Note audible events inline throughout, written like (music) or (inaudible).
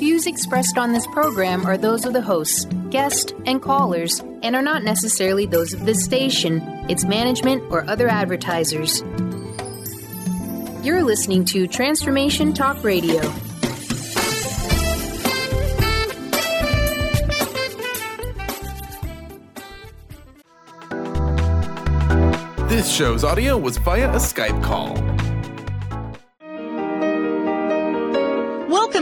views expressed on this program are those of the hosts, guests, and callers, and are not necessarily those of this station, its management, or other advertisers. You're listening to Transformation Talk Radio. This show's audio was via a Skype call.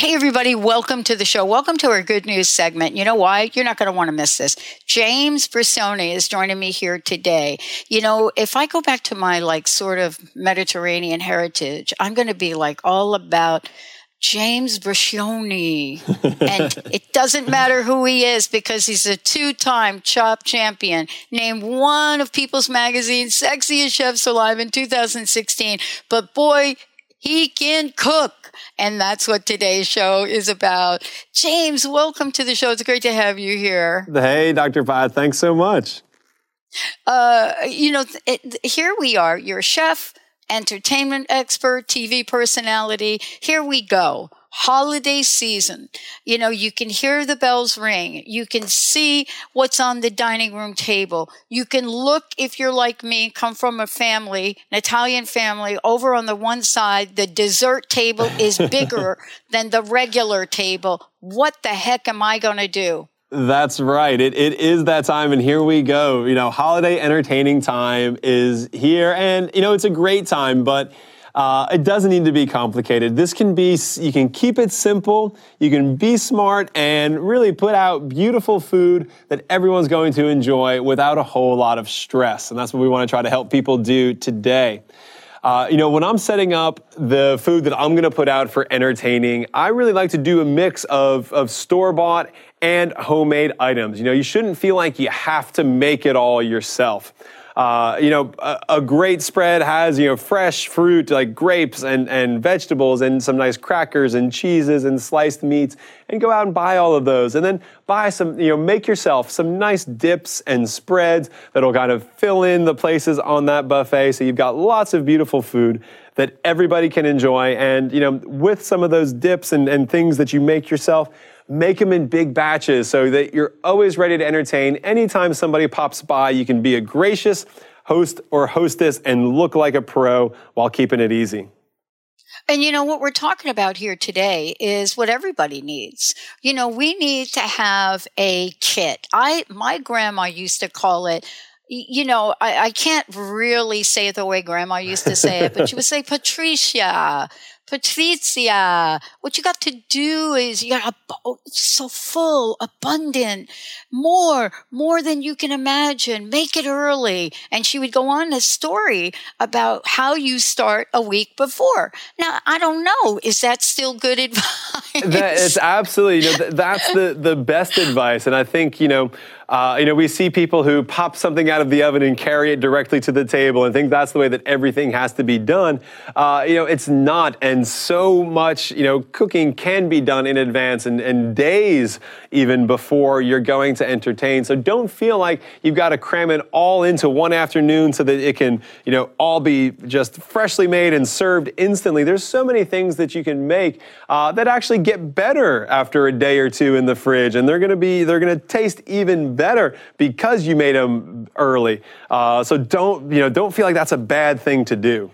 Hey, everybody, welcome to the show. Welcome to our good news segment. You know why? You're not going to want to miss this. James Briscione is joining me here today. You know, if I go back to my like sort of Mediterranean heritage, I'm going to be like all about James Briscione. (laughs) and it doesn't matter who he is because he's a two time Chopped champion, named one of People's Magazine's sexiest chefs alive in 2016. But boy, he can cook. And that's what today's show is about. James, welcome to the show. It's great to have you here. Hey, Dr. Pat. Thanks so much. Uh, you know, it, here we are. You're a chef, entertainment expert, TV personality. Here we go holiday season. You know, you can hear the bells ring. You can see what's on the dining room table. You can look, if you're like me, come from a family, an Italian family, over on the one side, the dessert table is (laughs) bigger than the regular table. What the heck am I going to do? That's right. It, it is that time, and here we go. You know, holiday entertaining time is here, and, you know, it's a great time, but uh, it doesn't need to be complicated. This can be, you can keep it simple, you can be smart, and really put out beautiful food that everyone's going to enjoy without a whole lot of stress. And that's what we want to try to help people do today. Uh, you know, when I'm setting up the food that I'm going to put out for entertaining, I really like to do a mix of, of store bought and homemade items. You know, you shouldn't feel like you have to make it all yourself. Uh, you know, a, a, great spread has, you know, fresh fruit like grapes and, and vegetables and some nice crackers and cheeses and sliced meats and go out and buy all of those. And then buy some, you know, make yourself some nice dips and spreads that'll kind of fill in the places on that buffet. So you've got lots of beautiful food that everybody can enjoy. And, you know, with some of those dips and, and things that you make yourself, make them in big batches so that you're always ready to entertain. Anytime somebody pops by, you can be a gracious host or hostess and look like a pro while keeping it easy. And you know, what we're talking about here today is what everybody needs. You know, we need to have a kit. I, my grandma used to call it you know, I, I, can't really say it the way grandma used to say it, but she would say, Patricia, Patricia, what you got to do is you got oh, so full, abundant, more, more than you can imagine. Make it early. And she would go on a story about how you start a week before. Now, I don't know. Is that still good (laughs) advice? That, it's absolutely, you know, that's the, the best advice. And I think, you know, uh, you know, we see people who pop something out of the oven and carry it directly to the table and think that's the way that everything has to be done. Uh, you know, it's not. And so much, you know, cooking can be done in advance and, and days even before you're going to entertain. So don't feel like you've got to cram it all into one afternoon so that it can, you know, all be just freshly made and served instantly. There's so many things that you can make uh, that actually get better after a day or two in the fridge, and they're going to be they're going to taste even better because you made them early. Uh, so don't, you know, don't feel like that's a bad thing to do.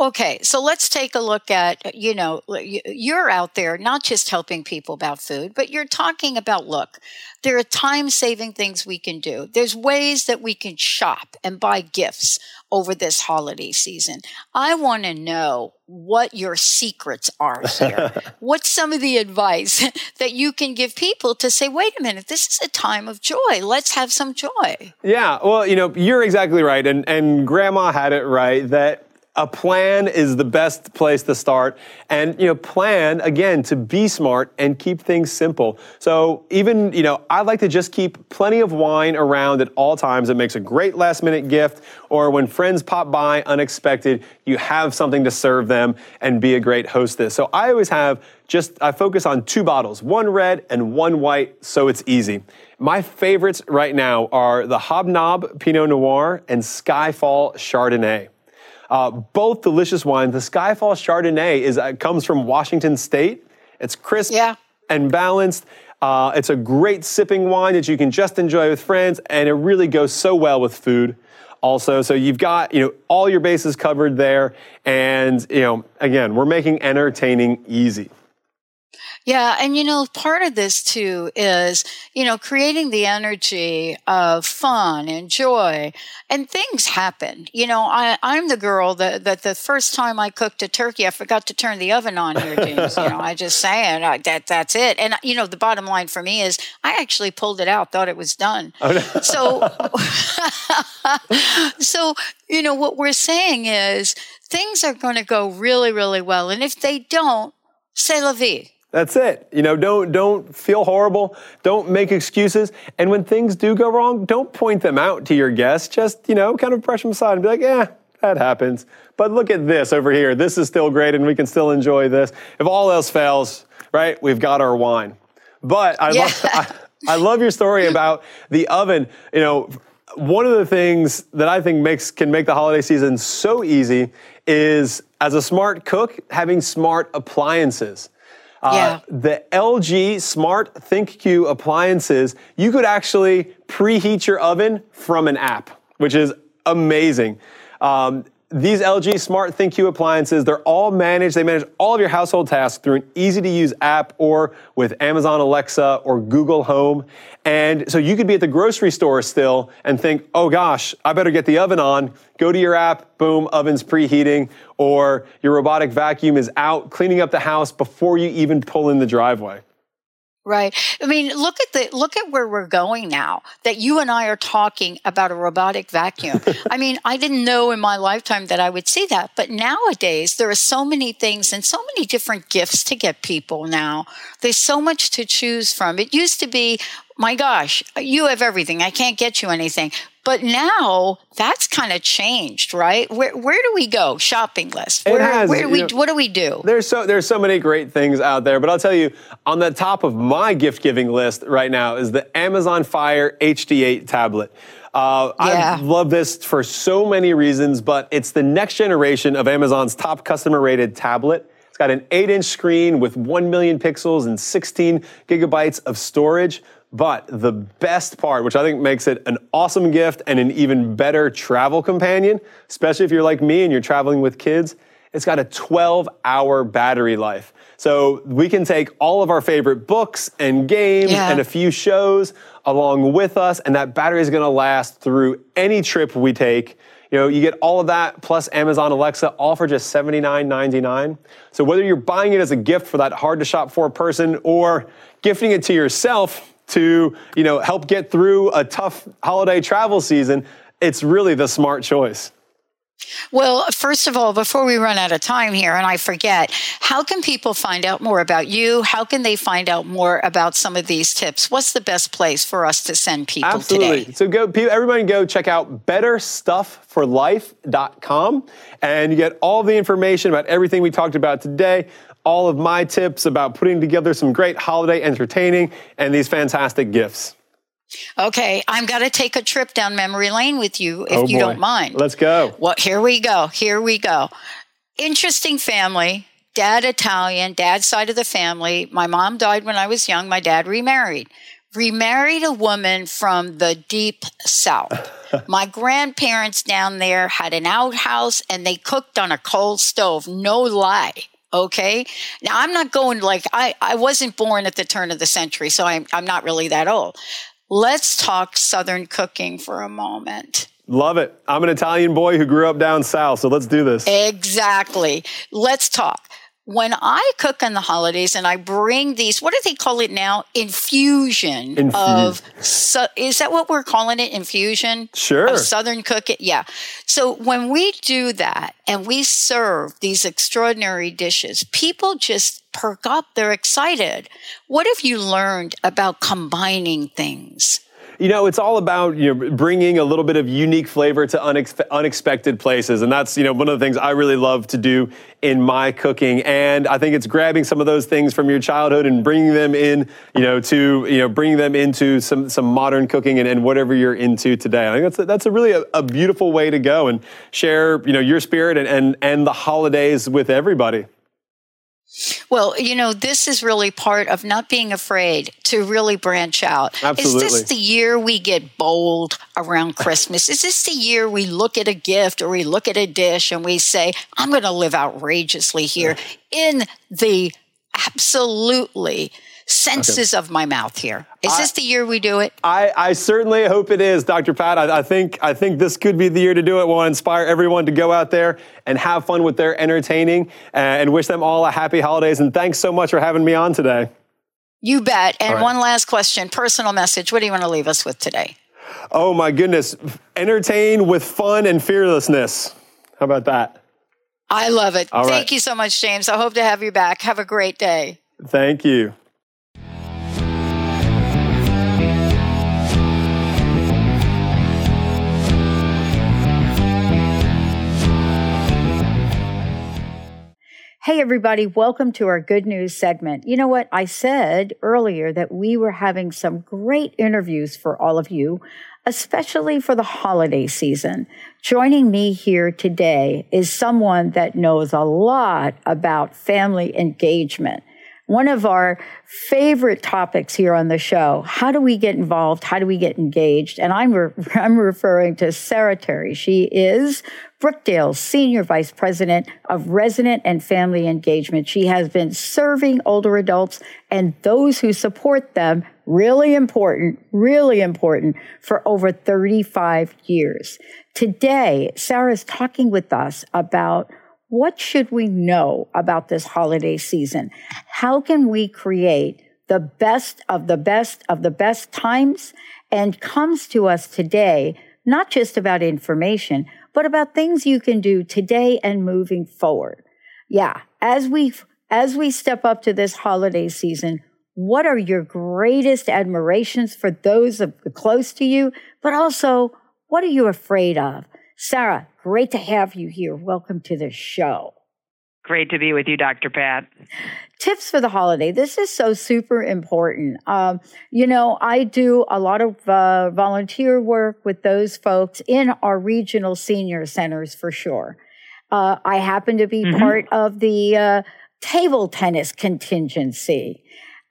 Okay, so let's take a look at, you know, you're out there not just helping people about food, but you're talking about look, there are time saving things we can do. There's ways that we can shop and buy gifts over this holiday season. I want to know what your secrets are here. (laughs) What's some of the advice (laughs) that you can give people to say, wait a minute, this is a time of joy. Let's have some joy. Yeah, well, you know, you're exactly right. And, and grandma had it right that a plan is the best place to start. And, you know, plan again to be smart and keep things simple. So even, you know, I like to just keep plenty of wine around at all times. It makes a great last minute gift. Or when friends pop by unexpected, you have something to serve them and be a great hostess. So I always have just, I focus on two bottles, one red and one white, so it's easy. My favorites right now are the Hobnob Pinot Noir and Skyfall Chardonnay. Uh, both delicious wines. The Skyfall Chardonnay is uh, comes from Washington State. It's crisp yeah. and balanced. Uh, it's a great sipping wine that you can just enjoy with friends, and it really goes so well with food. Also, so you've got you know all your bases covered there, and you know again, we're making entertaining easy. Yeah. And, you know, part of this too is, you know, creating the energy of fun and joy and things happen. You know, I, I'm the girl that, that the first time I cooked a turkey, I forgot to turn the oven on here, James. you know, I just saying I, that that's it. And, you know, the bottom line for me is I actually pulled it out, thought it was done. (laughs) Oh, no. So, (laughs) so, you know, what we're saying is things are going to go really, really well. And if they don't, c'est la vie that's it. You know, don't don't feel horrible. Don't make excuses. And when things do go wrong, don't point them out to your guests. Just you know, kind of brush them aside and be like, "Yeah, that happens." But look at this over here. This is still great, and we can still enjoy this. If all else fails, right? We've got our wine. But I yeah. love I, I love your story (laughs) about the oven. You know, one of the things that I think makes can make the holiday season so easy is as a smart cook having smart appliances. Uh, yeah. the LG Smart ThinQ appliances, you could actually preheat your oven from an app, which is amazing. Um, these LG Smart ThinQ appliances, they're all managed. They manage all of your household tasks through an easy to use app or with Amazon Alexa or Google Home. And so you could be at the grocery store still and think, oh gosh, I better get the oven on. Go to your app, boom, oven's preheating, or your robotic vacuum is out cleaning up the house before you even pull in the driveway. Right. I mean, look at the look at where we're going now. That you and I are talking about a robotic vacuum. (laughs) I mean, I didn't know in my lifetime that I would see that, but nowadays there are so many things and so many different gifts to get people now. There's so much to choose from. It used to be, my gosh, you have everything. I can't get you anything. But now that's kind of changed, right? Where where do we go? Shopping list. Where, it has, where do we know, what do we do? There's so there's so many great things out there, but I'll tell you, on the top of my gift giving list right now is the Amazon Fire HD8 tablet. Uh, yeah. I love this for so many reasons, but it's the next generation of Amazon's top customer rated tablet. It's got an 8 inch screen with 1 million pixels and 16 gigabytes of storage. But the best part, which I think makes it an awesome gift and an even better travel companion, especially if you're like me and you're traveling with kids, it's got a 12 hour battery life. So we can take all of our favorite books and games yeah. and a few shows along with us, and that battery is gonna last through any trip we take. You know, you get all of that plus Amazon Alexa, all for just $79.99. So whether you're buying it as a gift for that hard to shop for person or gifting it to yourself, to, you know, help get through a tough holiday travel season, it's really the smart choice. Well, first of all, before we run out of time here and I forget, how can people find out more about you? How can they find out more about some of these tips? What's the best place for us to send people Absolutely. today? So go everybody go check out betterstuffforlife.com and you get all the information about everything we talked about today all of my tips about putting together some great holiday entertaining and these fantastic gifts. Okay, I'm going to take a trip down memory lane with you if oh you don't mind. Let's go. Well, here we go. Here we go. Interesting family. Dad Italian, dad's side of the family. My mom died when I was young. My dad remarried. Remarried a woman from the deep south. (laughs) My grandparents down there had an outhouse and they cooked on a coal stove. No lie. Okay. Now I'm not going like I, I wasn't born at the turn of the century, so I'm, I'm not really that old. Let's talk Southern cooking for a moment. Love it. I'm an Italian boy who grew up down south, so let's do this. Exactly. Let's talk. When I cook on the holidays and I bring these, what do they call it now? Infusion of, so, is that what we're calling it? Infusion? Sure. Of Southern cooking? Yeah. So when we do that and we serve these extraordinary dishes, people just perk up. They're excited. What have you learned about combining things? You know, it's all about you know bringing a little bit of unique flavor to unex- unexpected places, and that's you know one of the things I really love to do in my cooking. And I think it's grabbing some of those things from your childhood and bringing them in, you know, to you know bringing them into some some modern cooking and, and whatever you're into today. I think that's a, that's a really a, a beautiful way to go and share you know your spirit and and, and the holidays with everybody. Well, you know, this is really part of not being afraid to really branch out. Absolutely. Is this the year we get bold around Christmas? Is this the year we look at a gift or we look at a dish and we say, I'm going to live outrageously here in the absolutely senses of my mouth here? Is I- this the year we do it? I, I certainly hope it is, Dr. Pat. I, I think I think this could be the year to do it. We want to inspire everyone to go out there and have fun with their entertaining, uh, and wish them all a happy holidays. And thanks so much for having me on today. You bet. And right. one last question, personal message. What do you want to leave us with today? Oh my goodness, entertain with fun and fearlessness. How about that? I love it. All Thank right. you so much, James. I hope to have you back. Have a great day. Thank you. Hey, everybody, welcome to our good news segment. You know what? I said earlier that we were having some great interviews for all of you, especially for the holiday season. Joining me here today is someone that knows a lot about family engagement. One of our favorite topics here on the show. How do we get involved? How do we get engaged? And I'm, re- (laughs) I'm referring to Sara Terry. She is Brookdale's Senior Vice President of Resident and Family Engagement. She has been serving older adults and those who support them, really important, really important, for over 35 years. Today, Sarah is talking with us about what should we know about this holiday season? How can we create the best of the best of the best times? And comes to us today, not just about information, but about things you can do today and moving forward. Yeah, as we as we step up to this holiday season, what are your greatest admirations for those close to you, but also what are you afraid of? Sara, great to have you here. Welcome to the show. Great to be with you, Dr. Pat. Tips for the holiday. This is so super important. Um, you know, I do a lot of uh, volunteer work with those folks in our regional senior centers for sure. Uh, I happen to be part of the uh, table tennis contingency.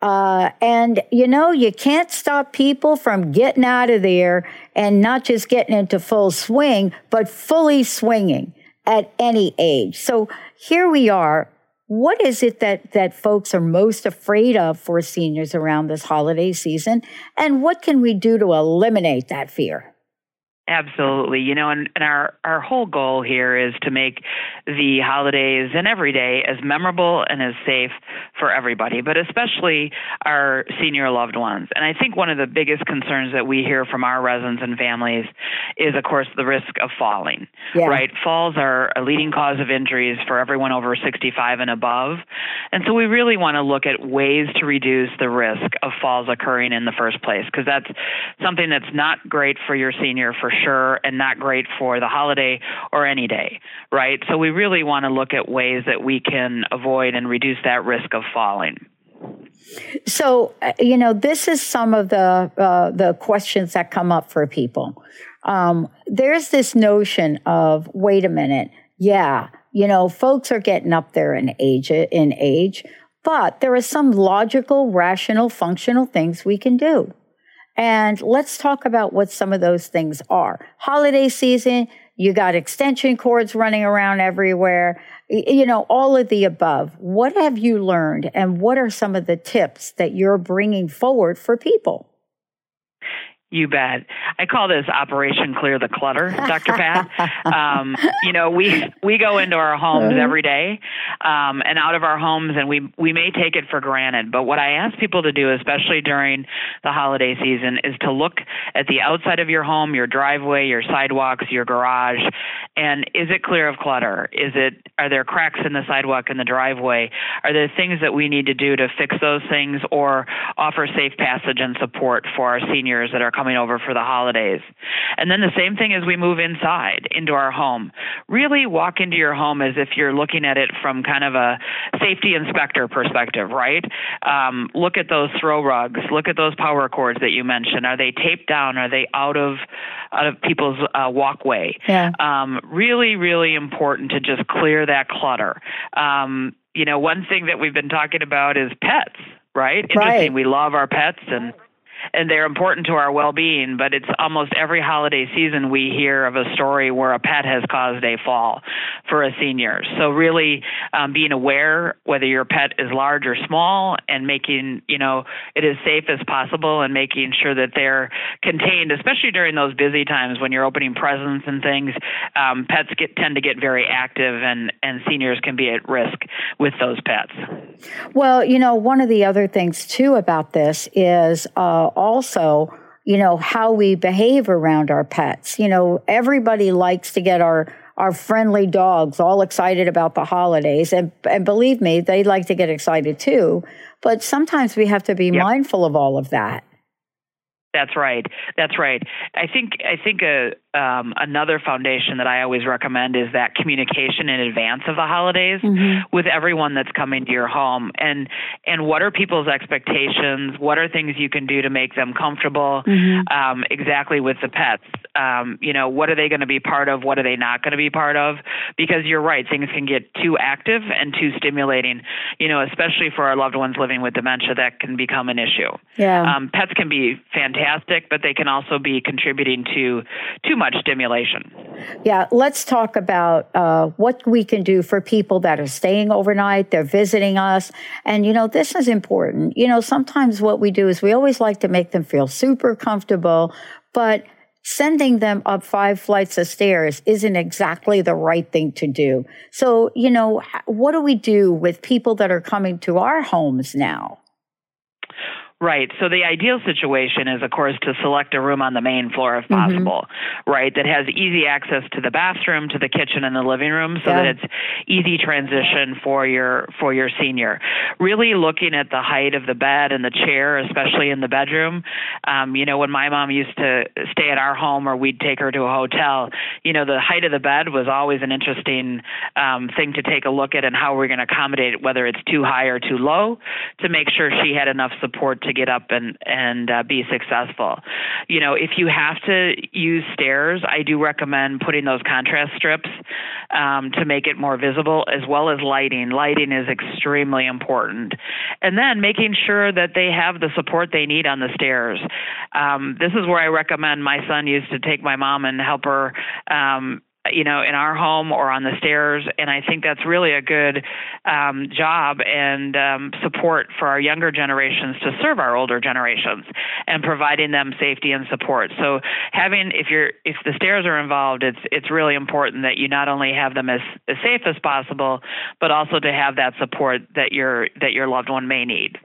Uh, and you know, you can't stop people from getting out of there and not just getting into full swing, but fully swinging at any age. So here we are. What is it that, that folks are most afraid of for seniors around this holiday season? And what can we do to eliminate that fear? Absolutely. You know, and, and our, our whole goal here is to make the holidays and every day as memorable and as safe for everybody, but especially our senior loved ones. And I think one of the biggest concerns that we hear from our residents and families is, of course, the risk of falling. Yeah. Right? Falls are a leading cause of injuries for everyone over 65 and above. And so we really want to look at ways to reduce the risk of falls occurring in the first place, because that's something that's not great for your senior for sure and not great for the holiday or any day, right? So we really want to look at ways that we can avoid and reduce that risk of falling. So, uh, you know, this is some of the uh, the questions that come up for people. Um, there's this notion of, wait a minute, yeah, you know, folks are getting up there in age in age, but there are some logical, rational, functional things we can do. And let's talk about what some of those things are. Holiday season, you got extension cords running around everywhere, you know, all of the above. What have you learned and what are some of the tips that you're bringing forward for people? You bet. I call this Operation Clear the Clutter, Dr. Pat. Um, you know, we we go into our homes uh-huh. every day um, and out of our homes, and we we may take it for granted. But what I ask people to do, especially during the holiday season, is to look at the outside of your home, your driveway, your sidewalks, your garage, and is it clear of clutter? Is it are there cracks in the sidewalk and the driveway? Are there things that we need to do to fix those things or offer safe passage and support for our seniors that are coming over for the holidays. And then the same thing as we move inside into our home. Really walk into your home as if you're looking at it from kind of a safety inspector perspective, right? Um, look at those throw rugs. Look at those power cords that you mentioned. Are they taped down? Are they out of out of people's uh, walkway? Yeah. Um, really, really important to just clear that clutter. Um, you know, one thing that we've been talking about is pets, right? Interesting. Right. We love our pets and and they're important to our well-being. But it's almost every holiday season we hear of a story where a pet has caused a fall for a senior. So really um, being aware whether your pet is large or small, and making you know it as safe as possible, and making sure that they're contained, especially during those busy times when you're opening presents and things. Um, pets get tend to get very active, and and seniors can be at risk with those pets. Well, you know, one of the other things too about this is. Uh, also, you know, how we behave around our pets. You know, everybody likes to get our our friendly dogs all excited about the holidays and and believe me, they like to get excited too, but sometimes we have to be yep. mindful of all of that. That's right. That's right. I think I think a um, another foundation that I always recommend is that communication in advance of the holidays mm-hmm. with everyone that's coming to your home, and and what are people's expectations? What are things you can do to make them comfortable? Mm-hmm. Um, exactly with the pets. Um, you know, what are they going to be part of? What are they not going to be part of? Because you're right, things can get too active and too stimulating. You know, especially for our loved ones living with dementia, that can become an issue. Yeah. Um, pets can be fantastic, but they can also be contributing to too much stimulation. Yeah, let's talk about uh, what we can do for people that are staying overnight, they're visiting us. And, you know, this is important. You know, sometimes what we do is we always like to make them feel super comfortable, but sending them up five flights of stairs isn't exactly the right thing to do. So, you know, what do we do with people that are coming to our homes now? Right. So the ideal situation is, of course, to select a room on the main floor if mm-hmm. possible, mm-hmm. right? That has easy access to the bathroom, to the kitchen, and the living room, so yeah. that it's easy transition for your for your senior. Really looking at the height of the bed and the chair, especially in the bedroom. Um, you know, when my mom used to stay at our home or we'd take her to a hotel, you know, the height of the bed was always an interesting um, thing to take a look at and how we're going to accommodate it, whether it's too high or too low, to make sure she had enough support to get up and and uh, be successful. You know, if you have to use stairs, I do recommend putting those contrast strips um, to make it more visible, as well as lighting. Lighting is extremely important, and then making sure that they have the support they need on the stairs. Um, this is where I recommend. My son used to take my mom and help her um, you know, in our home or on the stairs. And I think that's really a good um, job and um, support for our younger generations to serve our older generations and providing them safety and support. So having, if you're, if the stairs are involved, it's it's really important that you not only have them as, as safe as possible, but also to have that support that your that your loved one may need.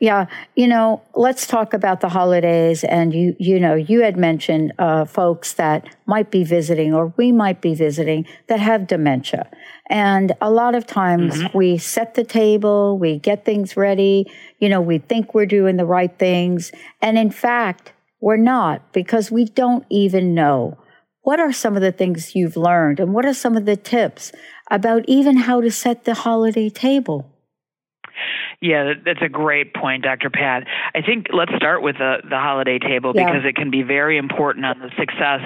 Yeah, you know, let's talk about the holidays. And you, you know, you had mentioned uh, folks that might be visiting, or we might be visiting, that have dementia. And a lot of times mm-hmm. we set the table, we get things ready, you know, we think we're doing the right things, and in fact, we're not because we don't even know. What are some of the things you've learned, and what are some of the tips about even how to set the holiday table? Yeah, that's a great point, Dr. Pat. I think let's start with the, the holiday table yeah. because it can be very important on the success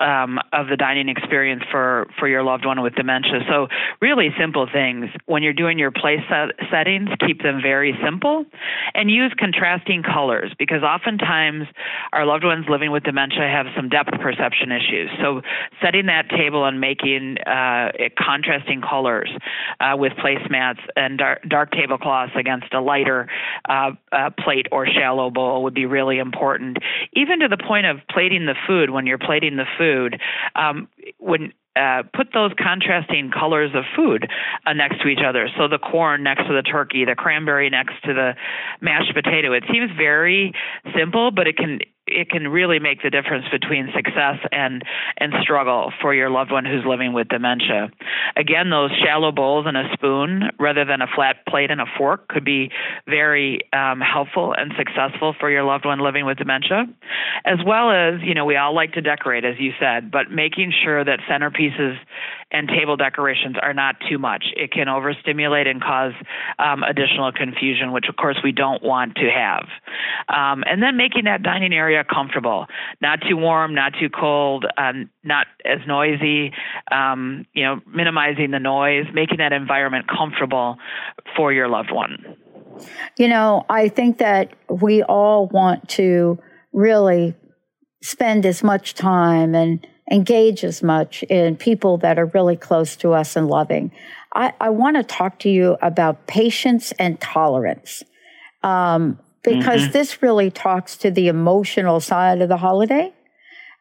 um, of the dining experience for, for your loved one with dementia. So, really simple things. When you're doing your place set- settings, keep them very simple and use contrasting colors because oftentimes our loved ones living with dementia have some depth perception issues. So, setting that table and making uh, contrasting colors uh, with placemats and dark, dark tablecloths, against a lighter uh, uh, plate or shallow bowl would be really important. Even to the point of plating the food, when you're plating the food, um, when uh, put those contrasting colors of food uh, next to each other. So the corn next to the turkey, the cranberry next to the mashed potato. It seems very simple, but it can it can really make the difference between success and and struggle for your loved one who's living with dementia. Again, those shallow bowls and a spoon rather than a flat plate and a fork could be very um, helpful and successful for your loved one living with dementia. As well as, you know, we all like to decorate, as you said, but making sure that centerpieces and table decorations are not too much. It can overstimulate and cause um, additional confusion, which of course we don't want to have. Um, and then making that dining area comfortable, not too warm, not too cold, um, not as noisy. Um, you know, minimizing the noise, making that environment comfortable for your loved one. You know, I think that we all want to really spend as much time and engage as much in people that are really close to us and loving. I, I want to talk to you about patience and tolerance um, because mm-hmm. this really talks to the emotional side of the holiday.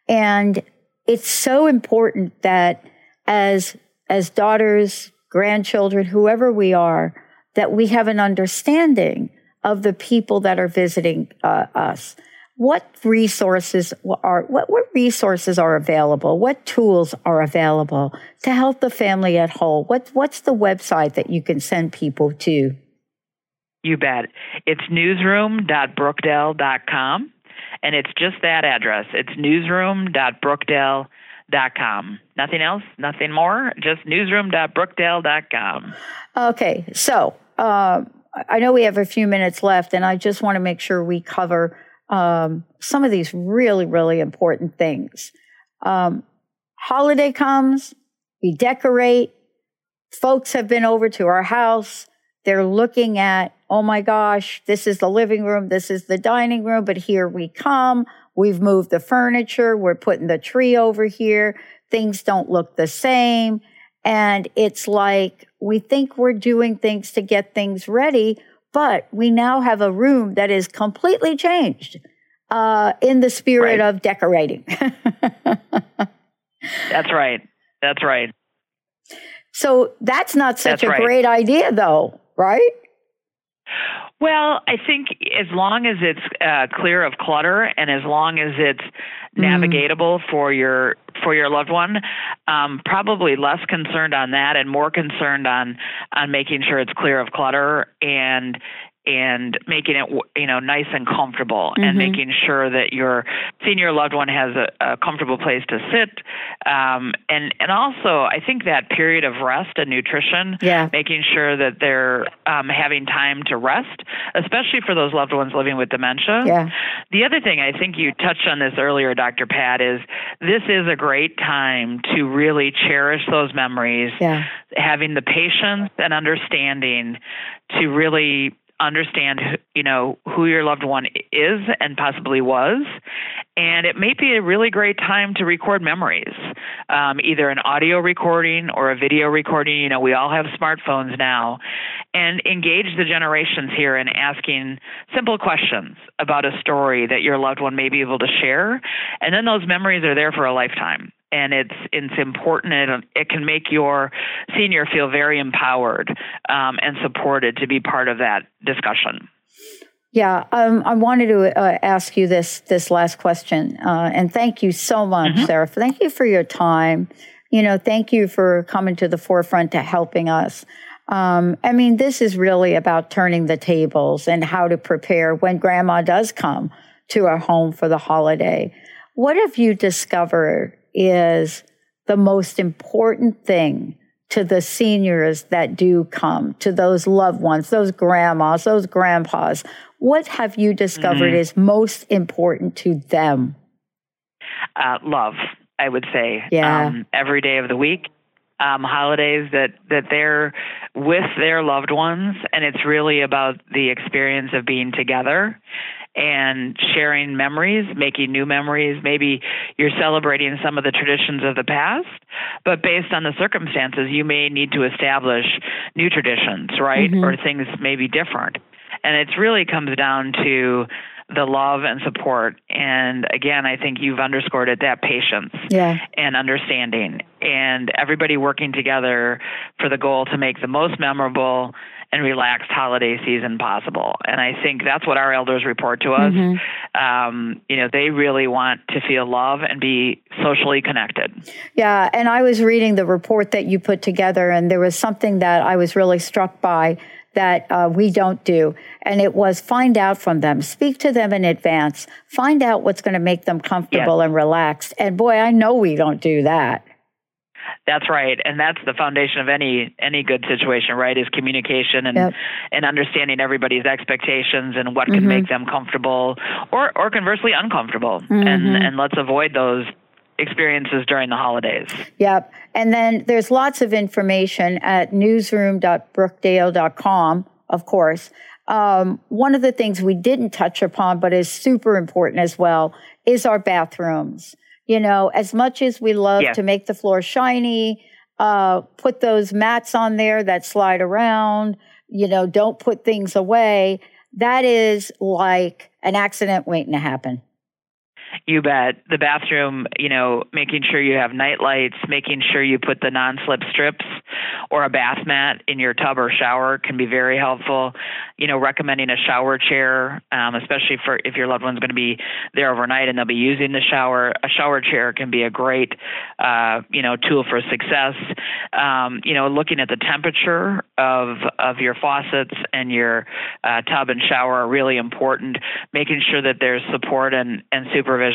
And it's so important that as, as daughters, grandchildren, whoever we are, that we have an understanding of the people that are visiting uh, us what resources are what, what resources are available? What tools are available to help the family at whole? What what's the website that you can send people to? You bet. It's newsroom.brookdale.com and it's just that address. It's newsroom.brookdale.com nothing else? Nothing more? Just newsroom.brookdale.com okay so uh, i know we have a few minutes left and i just want to make sure we cover um, some of these really, really important things. Um, holiday comes, we decorate. Folks have been over to our house. They're looking at, oh my gosh, this is the living room, this is the dining room, but here we come. We've moved the furniture, we're putting the tree over here. Things don't look the same. And it's like we think we're doing things to get things ready but we now have a room that is completely changed uh, in the spirit right. of decorating. (laughs) that's right. That's right. So that's not such that's a right. great idea, though, right? Well, I think as long as it's uh, clear of clutter and as long as it's mm. navigatable for your for your loved one, um, probably less concerned on that and more concerned on on making sure it's clear of clutter and and making it you know nice and comfortable mm-hmm. and making sure that your senior loved one has a, a comfortable place to sit um, and and also I think that period of rest and nutrition yeah. making sure that they're um, having time to rest especially for those loved ones living with dementia yeah. the other thing I think you touched on this earlier Dr. Pat is this is a great time to really cherish those memories yeah. having the patience and understanding to really understand you know who your loved one is and possibly was. And it may be a really great time to record memories um, either an audio recording or a video recording. You know we all have smartphones now. And engage the generations here in asking simple questions about a story that your loved one may be able to share. And then those memories are there for a lifetime and it's it's important and it can make your senior feel very empowered um, and supported to be part of that discussion. Yeah, um, I wanted to uh, ask you this this last question, uh, and thank you so much, mm-hmm. Sara. Thank you for your time. You know, thank you for coming to the forefront to helping us. Um, I mean, this is really about turning the tables and how to prepare when Grandma does come to our home for the holiday. What have you discovered is the most important thing to the seniors that do come, to those loved ones, those grandmas, those grandpas? What have you discovered mm-hmm. is most important to them? Uh, love, I would say. Yeah. Um, every day of the week, um, holidays that that they're with their loved ones, and it's really about the experience of being together and sharing memories, making new memories. Maybe you're celebrating some of the traditions of the past, but based on the circumstances, you may need to establish new traditions, right? Mm-hmm. Or things may be different. And it really comes down to the love and support. And again, I think you've underscored it that patience yeah. and understanding and everybody working together for the goal to make the most memorable and relaxed holiday season possible. And I think that's what our elders report to us. Mm-hmm. Um, you know, they really want to feel love and be socially connected. Yeah. And I was reading the report that you put together, and there was something that I was really struck by that uh, we don't do. And it was find out from them, speak to them in advance, find out what's going to make them comfortable yes. and relaxed. And boy, I know we don't do that. That's right, and that's the foundation of any any good situation, right? Is communication and yep. and understanding everybody's expectations and what can mm-hmm. make them comfortable, or or conversely uncomfortable, mm-hmm. and and let's avoid those experiences during the holidays. Yep. And then there's lots of information at newsroom.brookdale.com, of course. Um, one of the things we didn't touch upon, but is super important as well, is our bathrooms. You know, as much as we love yes. to make the floor shiny, uh, put those mats on there that slide around, you know, don't put things away. That is like an accident waiting to happen. You bet. The bathroom, you know, making sure you have night lights, making sure you put the non slip strips or a bath mat in your tub or shower can be very helpful. You know, recommending a shower chair, um, especially for if your loved one's going to be there overnight and they'll be using the shower. A shower chair can be a great, uh, you know, tool for success. Um, you know, looking at the temperature of of your faucets and your uh, tub and shower are really important. Making sure that there's support and and supervision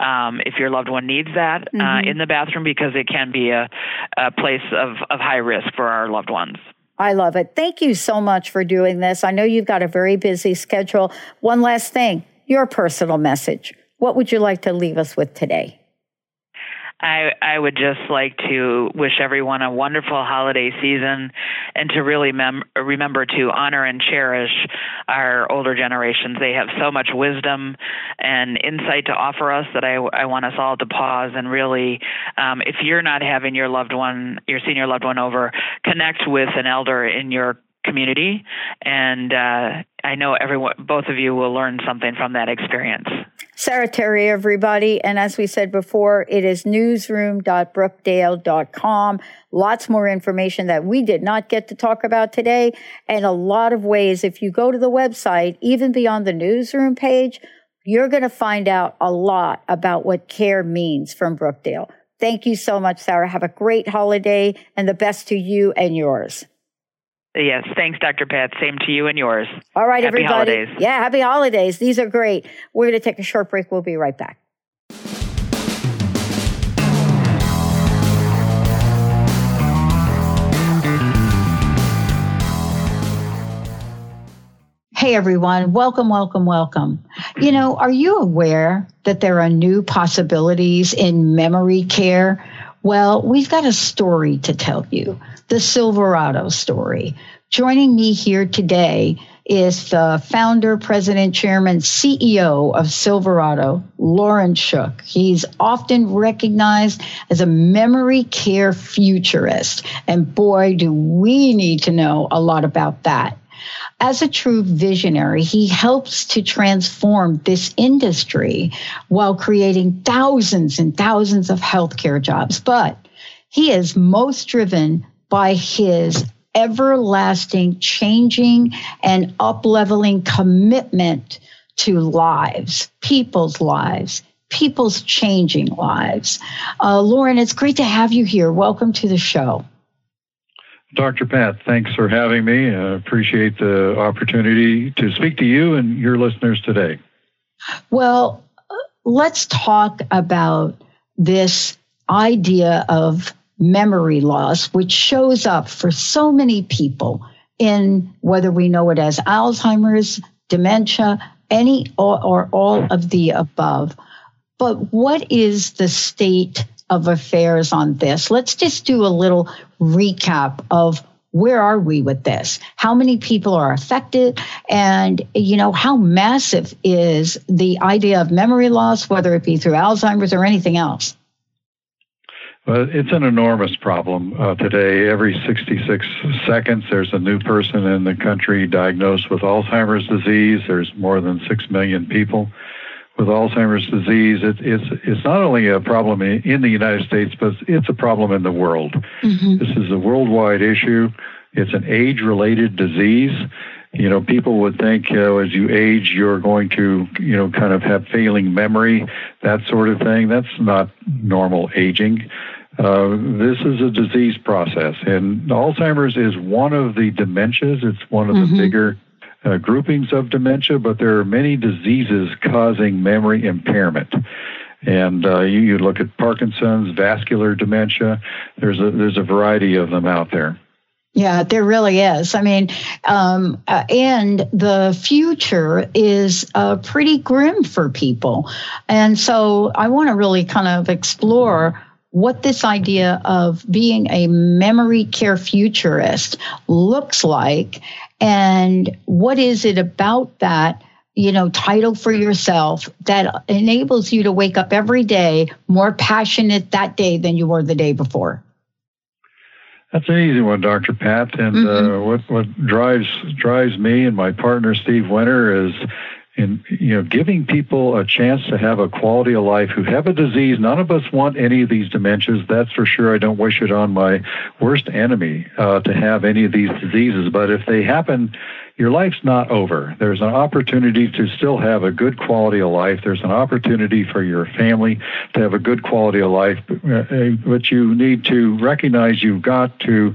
um, if your loved one needs that uh, mm-hmm. uh, in the bathroom because it can be a, a place of of high risk for our loved ones. I love it. Thank you so much for doing this. I know you've got a very busy schedule. One last thing your personal message. What would you like to leave us with today? I, I would just like to wish everyone a wonderful holiday season and to really mem- remember to honor and cherish our older generations. They have so much wisdom and insight to offer us that I, I want us all to pause and really, um, if you're not having your loved one, your senior loved one over, connect with an elder in your community. And uh, I know everyone, both of you will learn something from that experience. Sara Terry, everybody. And as we said before, it is newsroom.brookdale.com. Lots more information that we did not get to talk about today. And a lot of ways, if you go to the website, even beyond the newsroom page, you're going to find out a lot about what care means from Brookdale. Thank you so much, Sarah. Have a great holiday and the best to you and yours. Yes, thanks, Dr. Pat. Same to you and yours. All right, happy everybody. Holidays. Yeah, happy holidays. These are great. We're going to take a short break. We'll be right back. Hey everyone, welcome, welcome, welcome. You know, are you aware that there are new possibilities in memory care? Well, we've got a story to tell you the Silverado story. Joining me here today is the founder, president, chairman, CEO of Silverado, Loren Shook. He's often recognized as a memory care futurist. And boy, do we need to know a lot about that. As a true visionary, he helps to transform this industry while creating thousands and thousands of healthcare jobs. But he is most driven by his everlasting changing and up-leveling commitment to lives, people's lives, people's changing lives. Uh, Loren, it's great to have you here. Welcome to the show. Dr. Pat, thanks for having me. I appreciate the opportunity to speak to you and your listeners today. Well, let's talk about this idea of memory loss, which shows up for so many people in whether we know it as Alzheimer's, dementia, any or, or all of the above. But what is the state of affairs on this? Let's just do a little recap of where are we with this? How many people are affected? And, you know, how massive is the idea of memory loss, whether it be through Alzheimer's or anything else? Well, it's an enormous problem uh, today. Every 66 seconds, there's a new person in the country diagnosed with Alzheimer's disease. There's more than 6 million people with Alzheimer's disease. It, it's, it's not only a problem in the United States, but it's a problem in the world. Mm-hmm. This is a worldwide issue. It's an age related disease. You know, people would think, you know, as you age, you're going to, you know, kind of have failing memory, that sort of thing. That's not normal aging. Uh, this is a disease process, and Alzheimer's is one of the dementias. It's one of mm-hmm. the bigger uh, groupings of dementia, but there are many diseases causing memory impairment. And uh, you, you look at Parkinson's, vascular dementia. There's a there's a variety of them out there. Yeah, there really is. I mean, um, uh, and the future is uh, pretty grim for people. And so I want to really kind of explore what this idea of being a memory care futurist looks like and what is it about that you know title for yourself that enables you to wake up every day more passionate that day than you were the day before that's an easy one dr pat and mm-hmm. uh, what what drives drives me and my partner steve winter is in you know giving people a chance to have a quality of life who have a disease. None of us want any of these dementias that's for sure. I don't wish it on my worst enemy uh, to have any of these diseases. But if they happen your life's not over. There's an opportunity to still have a good quality of life. There's an opportunity for your family to have a good quality of life uh, but you need to recognize you've got to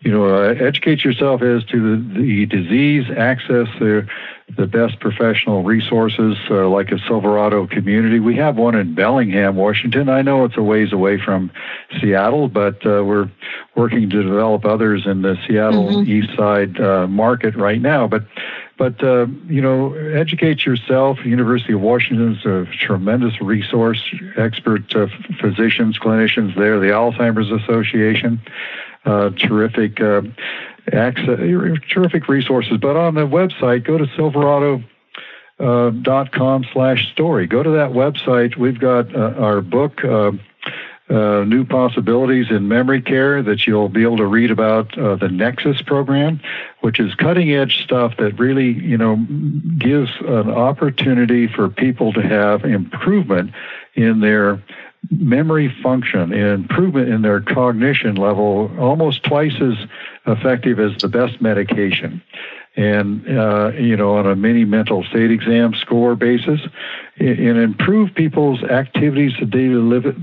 you know, uh, educate yourself as to the, the disease, access the the best professional resources uh, like a Silverado community. We have one in Bellingham, Washington. I know it's a ways away from Seattle, but uh, we're working to develop others in the Seattle mm-hmm. East Side uh, market right now. But but uh, you know, educate yourself. University of Washington is a tremendous resource, expert uh, physicians, clinicians there. The Alzheimer's Association terrific uh, access, terrific resources. But on the website, go to Silverado. Uh, dot com slash story. Go to that website. We've got uh, our book, uh, uh, New Possibilities in Memory Care, that you'll be able to read about uh, the Nexus program, which is cutting edge stuff that really, you know, gives an opportunity for people to have improvement in their memory function and improvement in their cognition level almost twice as effective as the best medication. And, uh, you know, on a mini mental state exam score basis, and improve people's activities of daily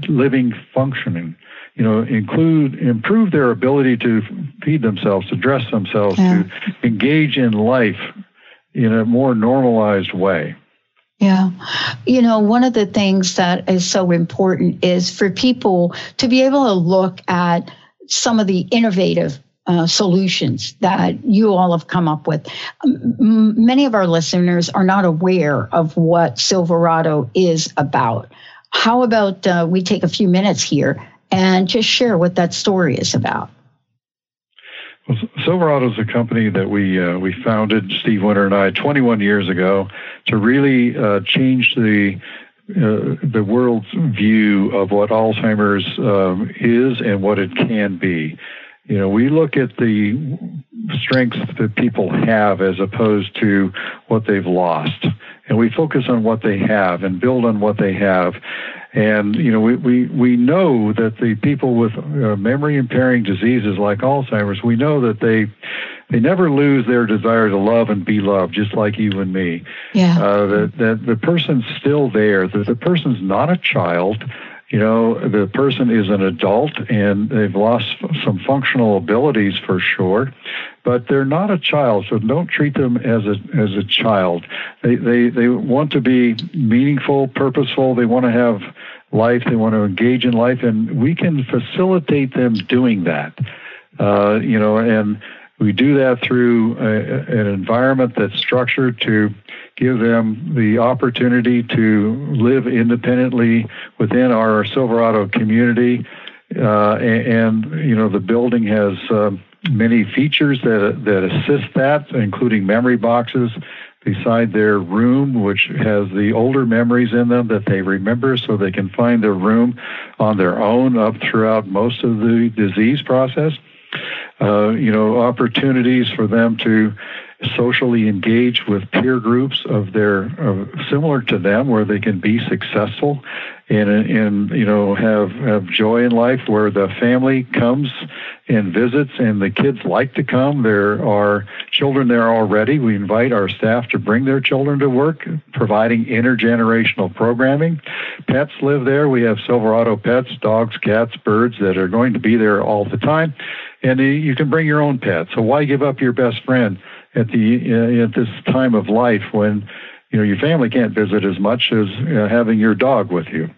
living functioning. You know, include improve their ability to feed themselves, to dress themselves, yeah. to engage in life in a more normalized way. Yeah. You know, one of the things that is so important is for people to be able to look at some of the innovative uh, solutions that you all have come up with. Um, many of our listeners are not aware of what Silverado is about. How about uh, we take a few minutes here and just share what that story is about? Silverado is a company that we uh, we founded, Steve Winter and I, 21 years ago, to really uh, change the uh, the world's view of what Alzheimer's um, is and what it can be. You know, we look at the strengths that people have as opposed to what they've lost, and we focus on what they have and build on what they have. And you know, we we, we know that the people with uh, memory impairing diseases like Alzheimer's, we know that they they never lose their desire to love and be loved, just like you and me. Yeah. Uh, that that the person's still there. That the person's not a child. You know, the person is an adult and they've lost some functional abilities for sure, but they're not a child. So don't treat them as a as a child. They they they want to be meaningful, purposeful. They want to have life. They want to engage in life, and we can facilitate them doing that. Uh, you know, and we do that through a, an environment that's structured to give them the opportunity to live independently within our Silverado community uh, and, and, you know the building has uh, many features that that assist that, including memory boxes beside their room, which has the older memories in them that they remember, so they can find their room on their own up throughout most of the disease process. Uh, you know, opportunities for them to socially engage with peer groups of their similar to them where they can be successful and and you know have have joy in life where the family comes and visits and the kids like to come. There are children there already. We invite our staff to bring their children to work providing intergenerational programming. Pets live there. We have silverado pets dogs cats birds that are going to be there all the time. And you can bring your own pet. So why give up your best friend at the uh, at this time of life when you know your family can't visit as much as uh, having your dog with you.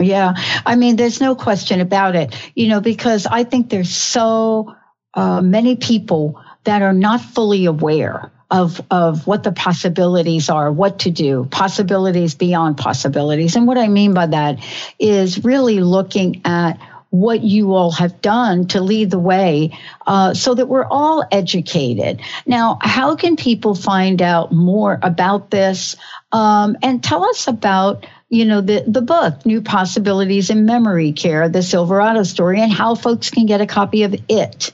Yeah, I mean, there's no question about it. You know, because I think there's so uh, many people that are not fully aware of of what the possibilities are, what to do, possibilities beyond possibilities. And what I mean by that is really looking at what you all have done to lead the way uh, so that we're all educated. Now, how can people find out more about this? Um, and tell us about you know the the book new possibilities in memory care the silverado story and how folks can get a copy of it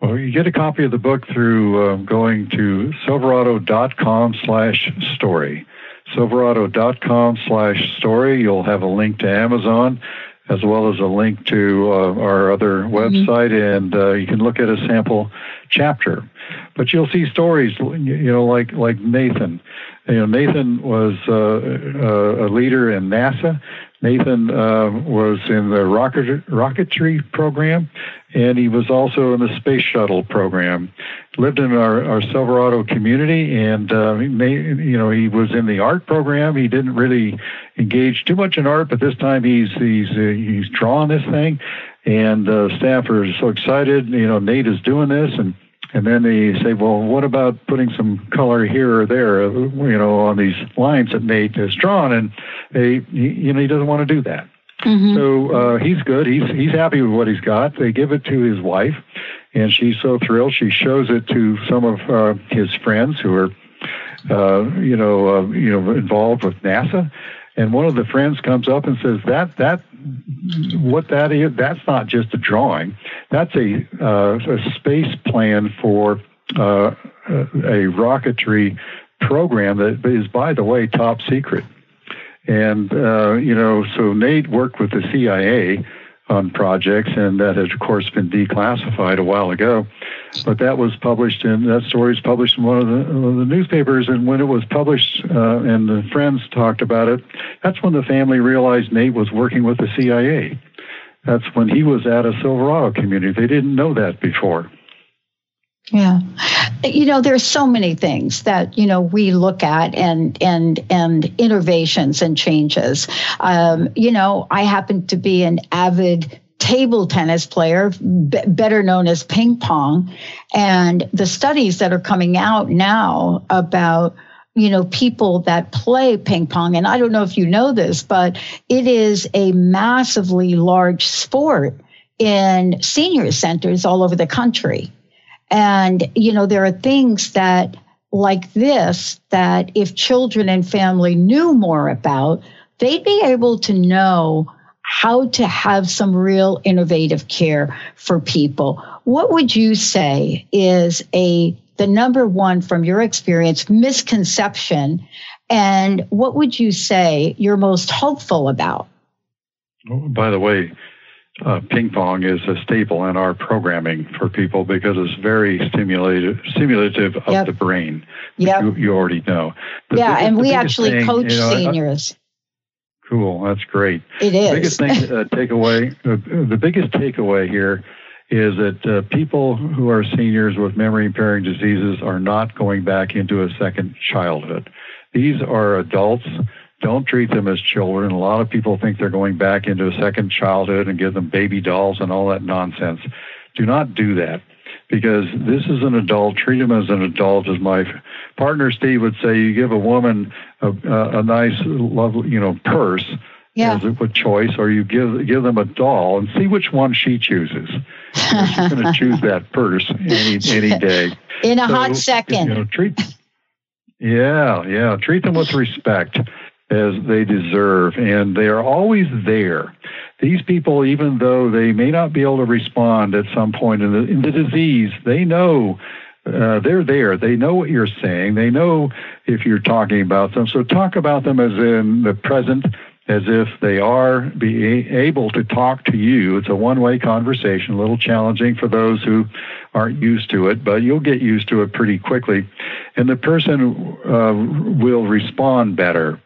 well you get a copy of the book through uh, going to silverado.com slash story silverado.com slash story you'll have a link to amazon as well as a link to uh, our other mm-hmm. website, and uh, you can look at a sample chapter. But you'll see stories, you know, like like Nathan. You know, Nathan was uh, uh a leader in NASA. Nathan uh, was in the rocket, rocketry program, and he was also in the space shuttle program. Lived in our, our Silverado community, and uh, he made, you know he was in the art program. He didn't really engage too much in art, but this time he's he's uh, he's drawing this thing, and uh, staff are so excited. You know, Nate is doing this, and and then they say, well, what about putting some color here or there, you know, on these lines that Nate has drawn? And they, you know, he doesn't want to do that. Mm-hmm. So uh, he's good. He's he's happy with what he's got. They give it to his wife, and she's so thrilled. She shows it to some of uh, his friends who are, uh, you know, uh, you know, involved with NASA. And one of the friends comes up and says, "That that what that is, that's not just a drawing. That's a, uh, a space plan for uh, a rocketry program that is, by the way, top secret. And, uh, you know, so Nate worked with the CIA on projects, and that had, of course, been declassified a while ago. But that was published in that story was published in one of the, one of the newspapers, and when it was published, uh, and the friends talked about it, that's when the family realized Nate was working with the CIA. That's when he was at a Silverado community. They didn't know that before. Yeah. You know, there's so many things that, you know, we look at and and and innovations and changes. Um, you know, I happen to be an avid table tennis player, b- better known as ping pong, and the studies that are coming out now about you know people that play ping pong and I don't know if you know this, but it is a massively large sport in senior centers all over the country. And, you know, there are things that, like this, that if children and family knew more about, they'd be able to know how to have some real innovative care for people. What would you say is a the number one from your experience misconception and what would you say you're most hopeful about? Oh, by the way, uh, ping pong is a staple in our programming for people because it's very stimulative, stimulative of yep. the brain. Yeah, you, you, already know. The yeah, biggest, and we actually thing, coach you know, seniors. Uh, cool, that's great. It is. The biggest thing uh, takeaway. Uh, the biggest takeaway here is that uh, people who are seniors with memory impairing diseases are not going back into a second childhood. These are adults don't treat them as children. A lot of people think they're going back into a second childhood and give them baby dolls and all that nonsense. Do not do that because this is an adult. Treat him as an adult. As my partner Steve would say, you give a woman a, a, a nice, lovely, you know, purse yeah. as a choice, or you give give them a doll and see which one she chooses. She's going to choose that (laughs) purse any any day. In a so, hot second. You know, treat. Yeah, yeah. Treat them with respect as they deserve, and they are always there. These people, even though they may not be able to respond at some point in the, in the disease, they know uh, they're there. They know what you're saying. They know if you're talking about them. So talk about them as in the present, as if they are be able to talk to you. It's a one-way conversation, a little challenging for those who aren't used to it, but you'll get used to it pretty quickly. And the person uh, will respond better.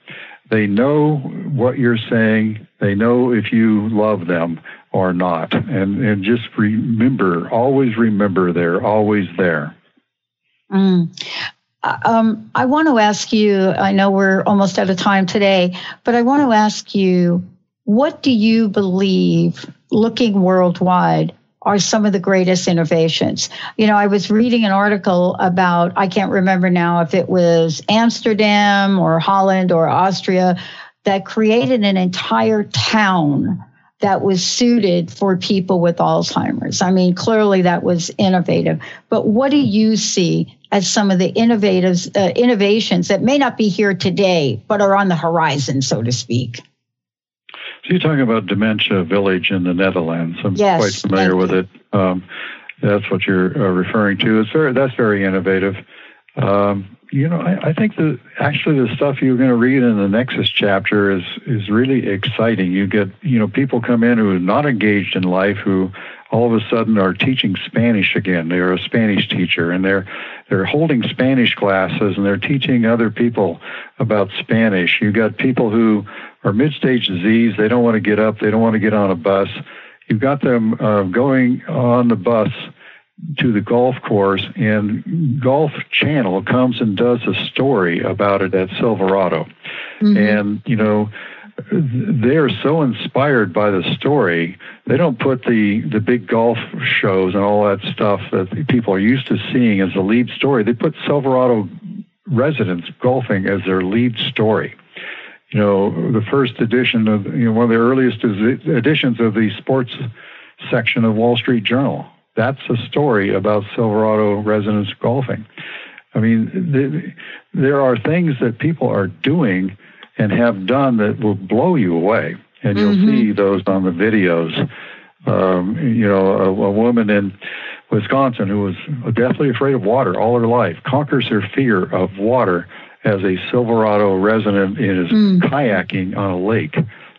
They know what you're saying. They know if you love them or not. And, and just remember, always remember they're always there. Mm. Um, I want to ask you, I know we're almost out of time today, but I want to ask you, what do you believe, looking worldwide, are some of the greatest innovations. You know, I was reading an article about, I can't remember now if it was Amsterdam or Holland or Austria, that created an entire town that was suited for people with Alzheimer's. I mean, clearly that was innovative. But what do you see as some of the innovative uh, innovations that may not be here today, but are on the horizon, so to speak? So you're talking about Dementia Village in the Netherlands. I'm yes, quite familiar with it. Um, that's what you're uh, referring to. It's very that's very innovative. Um, you know, I, I, think that actually the stuff you're going to read in the Nexus chapter is is really exciting. You get you know people come in who are not engaged in life who all of a sudden are teaching Spanish again. They're a Spanish teacher and they're they're holding Spanish classes and they're teaching other people about Spanish. You got people who are mid-stage disease. They don't want to get up. They don't want to get on a bus. You've got them uh, going on the bus to the golf course, and Golf Channel comes and does a story about it at Silverado. Mm-hmm. And you know, they are so inspired by the story. They don't put the the big golf shows and all that stuff that people are used to seeing as the lead story. They put Silverado residents golfing as their lead story. You know, the first edition of you know one of the earliest editions of the sports section of Wall Street Journal. That's a story about Silverado residents golfing. I mean, the, there are things that people are doing and have done that will blow you away. And you'll mm-hmm. see those on the videos. Um, you know, a, a, woman in Wisconsin who was deathly afraid of water all her life conquers her fear of water as a Silverado resident is mm. kayaking on a lake.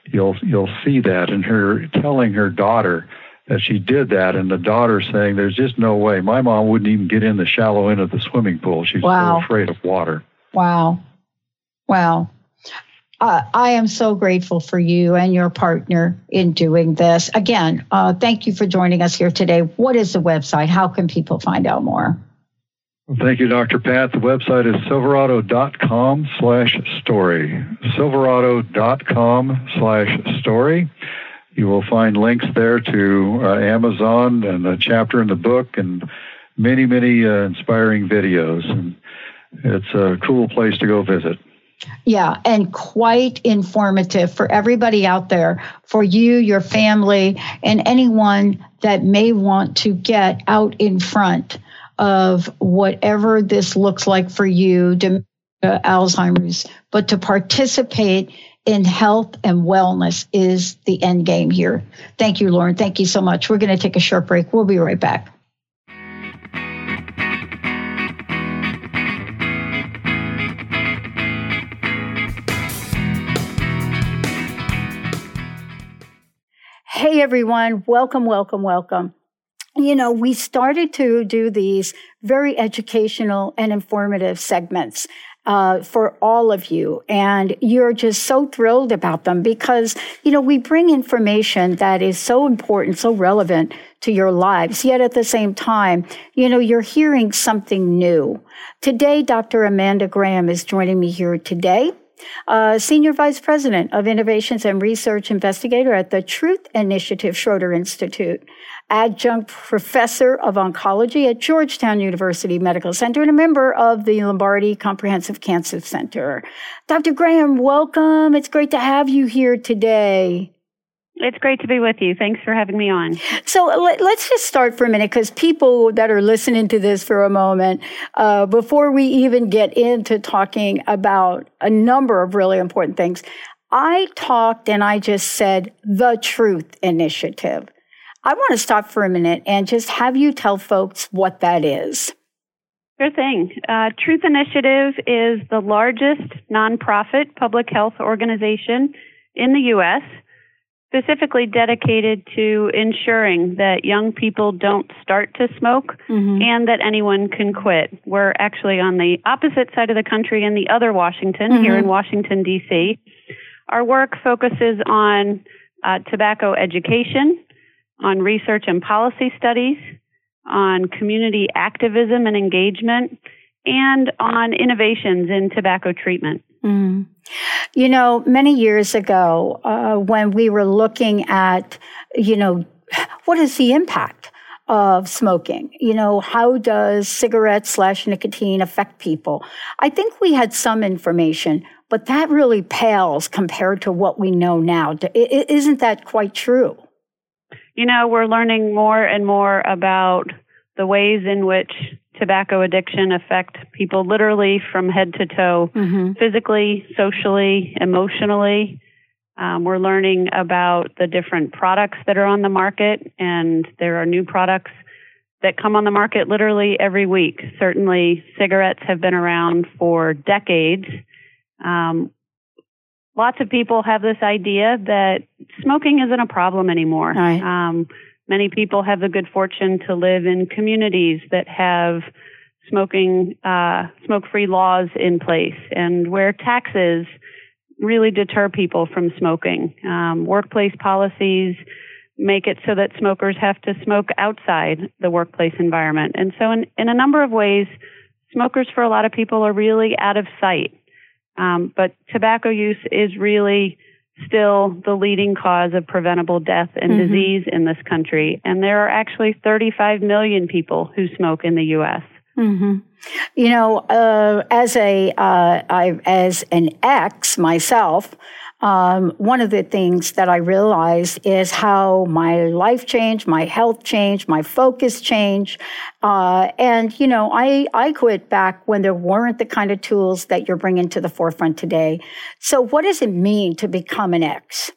You'll you'll see that, and her telling her daughter that she did that, and the daughter saying, "There's just no way. My mom wouldn't even get in the shallow end of the swimming pool. She's wow. so afraid of water." Wow, wow uh, I am so grateful for you and your partner in doing this. Again, uh, thank you for joining us here today. What is the website? How can people find out more? Thank you, Dr. Pat. The website is silverado.com slash story. Silverado.com slash story. You will find links there to uh, Amazon and a chapter in the book and many, many uh, inspiring videos. And it's a cool place to go visit. Yeah, and quite informative for everybody out there, for you, your family, and anyone that may want to get out in front of whatever this looks like for you, Alzheimer's, but to participate in health and wellness is the end game here. Thank you, Loren. Thank you so much. We're going to take a short break. We'll be right back. Hey everyone, welcome, welcome, welcome. You know, we started to do these very educational and informative segments uh, for all of you. And you're just so thrilled about them because, you know, we bring information that is so important, so relevant to your lives. Yet at the same time, you know, you're hearing something new. Today, Dr. Amanda Graham is joining me here today. uh, Senior Vice President of Innovations and Research Investigator at the Truth Initiative Schroeder Institute, Adjunct Professor of Oncology at Georgetown University Medical Center, and a member of the Lombardi Comprehensive Cancer Center. Dr. Graham, welcome. It's great to have you here today. It's great to be with you. Thanks for having me on. So let, us just start for a minute because people that are listening to this for a moment, uh, before we even get into talking about a number of really important things, I talked and I just said the Truth Initiative. I want to stop for a minute and just have you tell folks what that is. Sure thing. Uh, Truth Initiative is the largest nonprofit public health organization in the U.S specifically dedicated to ensuring that young people don't start to smoke mm-hmm. and that anyone can quit. We're actually on the opposite side of the country in the other Washington, mm-hmm. here in Washington, D.C. Our work focuses on uh, tobacco education, on research and policy studies, on community activism and engagement, and on innovations in tobacco treatment. Mm. You know, many years ago, uh, when we were looking at, you know, what is the impact of smoking? You know, how does cigarette slash nicotine affect people? I think we had some information, but that really pales compared to what we know now. Isn't that quite true? You know, we're learning more and more about the ways in which tobacco addiction affect people literally from head to toe, mm-hmm. physically, socially, emotionally. Um, we're learning about the different products that are on the market, and there are new products that come on the market literally every week. Certainly, cigarettes have been around for decades. Um, lots of people have this idea that smoking isn't a problem anymore. Right. Um, Many people have the good fortune to live in communities that have smoking uh, smoke-free laws in place, and where taxes really deter people from smoking. Um, workplace policies make it so that smokers have to smoke outside the workplace environment, and so in, in a number of ways, smokers for a lot of people are really out of sight. Um, but tobacco use is really still the leading cause of preventable death and mm-hmm. disease in this country. And there are actually 35 million people who smoke in the U.S. Mm-hmm. You know, uh, as a uh, I, as an ex myself, um, one of the things that I realized is how my life changed, my health changed, my focus changed. Uh, and, you know, I, I quit back when there weren't the kind of tools that you're bringing to the forefront today. So, what does it mean to become an X?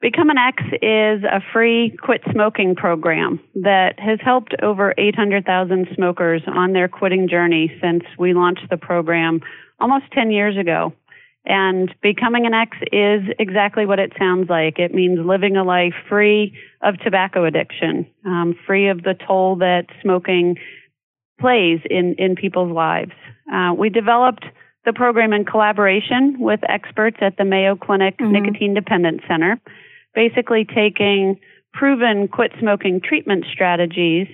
Become an X is a free quit smoking program that has helped over 800,000 smokers on their quitting journey since we launched the program almost 10 years ago. And becoming an X is exactly what it sounds like. It means living a life free of tobacco addiction, um, free of the toll that smoking plays in, in people's lives. Uh, we developed the program in collaboration with experts at the Mayo Clinic mm-hmm. Nicotine Dependence Center, basically taking proven quit smoking treatment strategies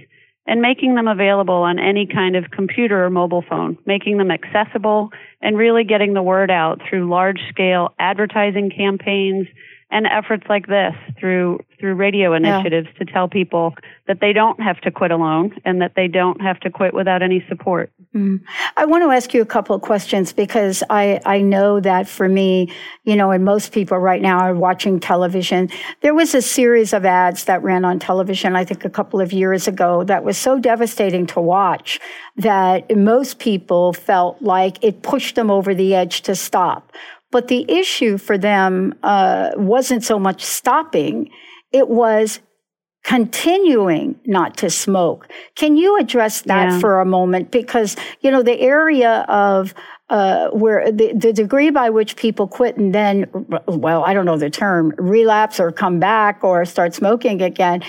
and making them available on any kind of computer or mobile phone, making them accessible and really getting the word out through large scale advertising campaigns and efforts like this through through radio initiatives yeah. to tell people that they don't have to quit alone and that they don't have to quit without any support. Mm. I want to ask you a couple of questions because I, I know that for me, you know, and most people right now are watching television. There was a series of ads that ran on television, I think a couple of years ago, that was so devastating to watch that most people felt like it pushed them over the edge to stop. But the issue for them uh, wasn't so much stopping, it was continuing not to smoke. Can you address that yeah. for a moment? Because, you know, the area of uh, where the, the degree by which people quit and then, well, I don't know the term, relapse or come back or start smoking again,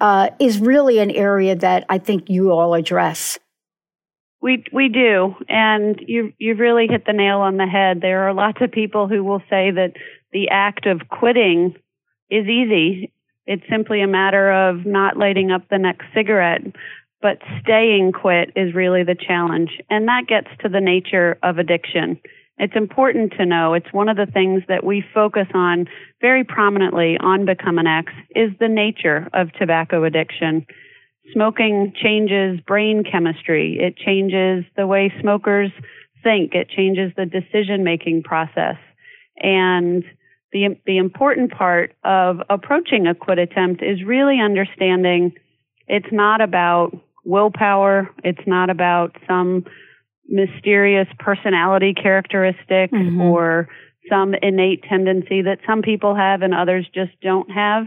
uh, is really an area that I think you all address. We we do, and you you've really hit the nail on the head. There are lots of people who will say that the act of quitting is easy. It's simply a matter of not lighting up the next cigarette, but staying quit is really the challenge, and that gets to the nature of addiction. It's important to know it's one of the things that we focus on very prominently on Become an X is the nature of tobacco addiction. Smoking changes brain chemistry. It changes the way smokers think. It changes the decision making process. And the, the important part of approaching a quit attempt is really understanding it's not about willpower. It's not about some mysterious personality characteristic mm-hmm. or some innate tendency that some people have and others just don't have.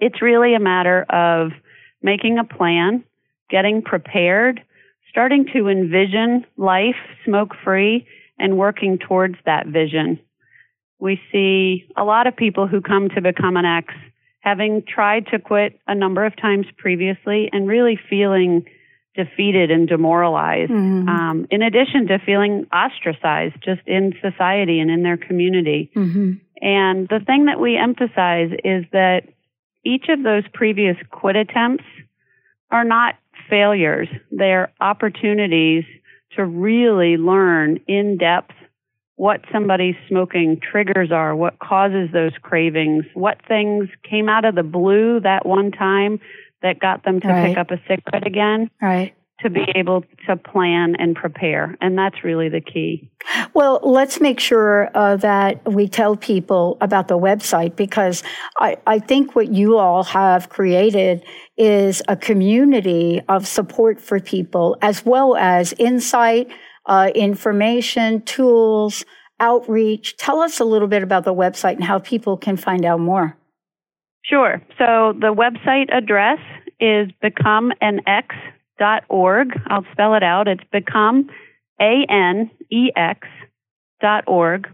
It's really a matter of making a plan, getting prepared, starting to envision life smoke free, and working towards that vision. We see a lot of people who come to become an X having tried to quit a number of times previously and really feeling defeated and demoralized, mm-hmm. um, in addition to feeling ostracized just in society and in their community. Mm-hmm. And the thing that we emphasize is that each of those previous quit attempts are not failures, they're opportunities to really learn in depth what somebody's smoking triggers are, what causes those cravings, what things came out of the blue that one time that got them to right. pick up a cigarette again. Right. To be able to plan and prepare. And that's really the key. Well, let's make sure uh, that we tell people about the website because I, I think what you all have created is a community of support for people as well as insight, uh, information, tools, outreach. Tell us a little bit about the website and how people can find out more. Sure. So the website address is becomeanex.org. I'll spell it out. It's become A N E X dot org.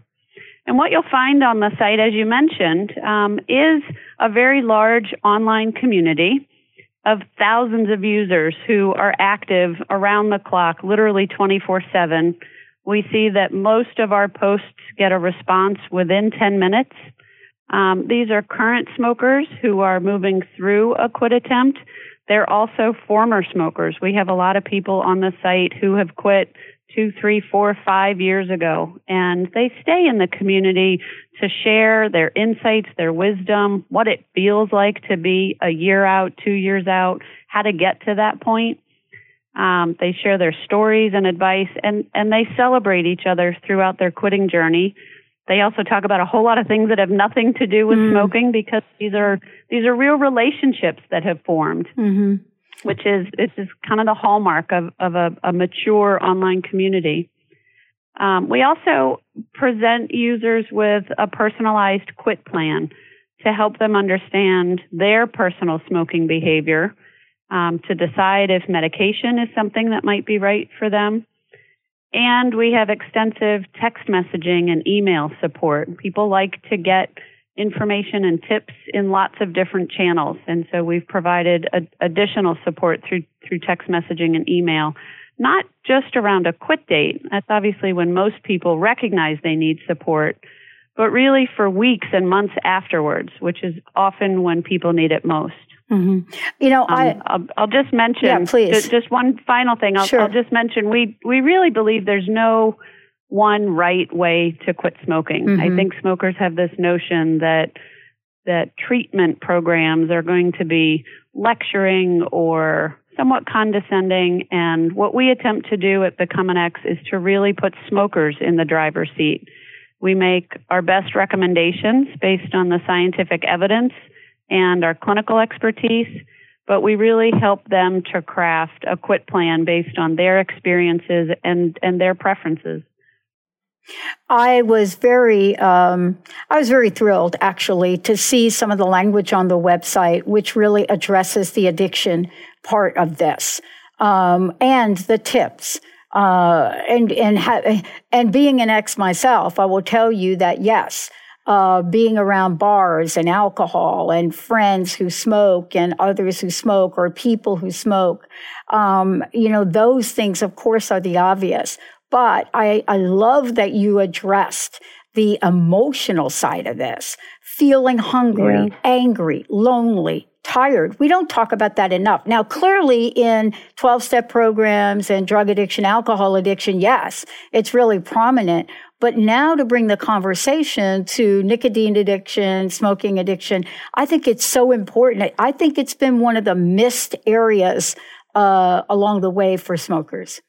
And what you'll find on the site, as you mentioned, um, is a very large online community of thousands of users who are active around the clock, literally 24 7. We see that most of our posts get a response within 10 minutes. Um, these are current smokers who are moving through a quit attempt. They're also former smokers. We have a lot of people on the site who have quit two, three, four, five years ago, and they stay in the community to share their insights, their wisdom, what it feels like to be a year out, two years out, how to get to that point. Um, they share their stories and advice, and, and they celebrate each other throughout their quitting journey. They also talk about a whole lot of things that have nothing to do with mm. smoking because these are these are real relationships that have formed, mm-hmm. Which is this is kind of the hallmark of of a, a mature online community. Um, we also present users with a personalized quit plan to help them understand their personal smoking behavior, um, to decide if medication is something that might be right for them, and we have extensive text messaging and email support. People like to get information and tips in lots of different channels. And so we've provided a, additional support through, through text messaging and email, not just around a quit date. That's obviously when most people recognize they need support, but really for weeks and months afterwards, which is often when people need it most. Mm-hmm. You know, um, I I'll, I'll, just mention yeah, please. Just, just one final thing. I'll, sure. I'll just mention we we really believe there's no one right way to quit smoking. Mm-hmm. I think smokers have this notion that that treatment programs are going to be lecturing or somewhat condescending. And what we attempt to do at Become an X is to really put smokers in the driver's seat. We make our best recommendations based on the scientific evidence and our clinical expertise, but we really help them to craft a quit plan based on their experiences and, and their preferences. I was very, um, I was very thrilled actually to see some of the language on the website, which really addresses the addiction part of this um, and the tips. Uh, and and ha- and being an ex myself, I will tell you that yes, uh, being around bars and alcohol and friends who smoke and others who smoke or people who smoke. Um, you know, those things, of course, are the obvious. But I, I love that you addressed the emotional side of this feeling hungry, yeah. angry, lonely, tired. We don't talk about that enough. Now, clearly in 12 step programs and drug addiction, alcohol addiction, yes, it's really prominent. But now to bring the conversation to nicotine addiction, smoking addiction, I think it's so important. I think it's been one of the missed areas uh, along the way for smokers.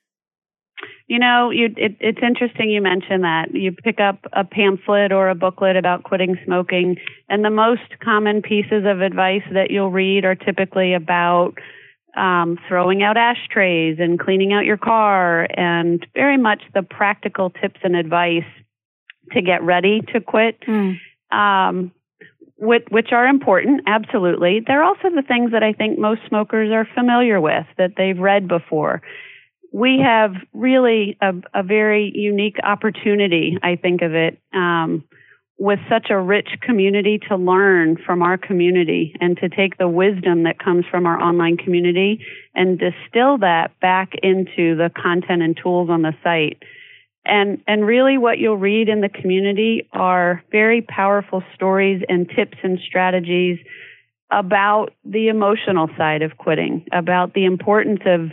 You know, you, it, it's interesting you mention that. You pick up a pamphlet or a booklet about quitting smoking, and the most common pieces of advice that you'll read are typically about um, throwing out ashtrays and cleaning out your car, and very much the practical tips and advice to get ready to quit. Mm. Um, which, which are important, absolutely. They're also the things that I think most smokers are familiar with, that they've read before we have really a, a, very unique opportunity, I think of it, um, with such a rich community to learn from our community and to take the wisdom that comes from our online community and distill that back into the content and tools on the site. And, and really what you'll read in the community are very powerful stories and tips and strategies about the emotional side of quitting, about the importance of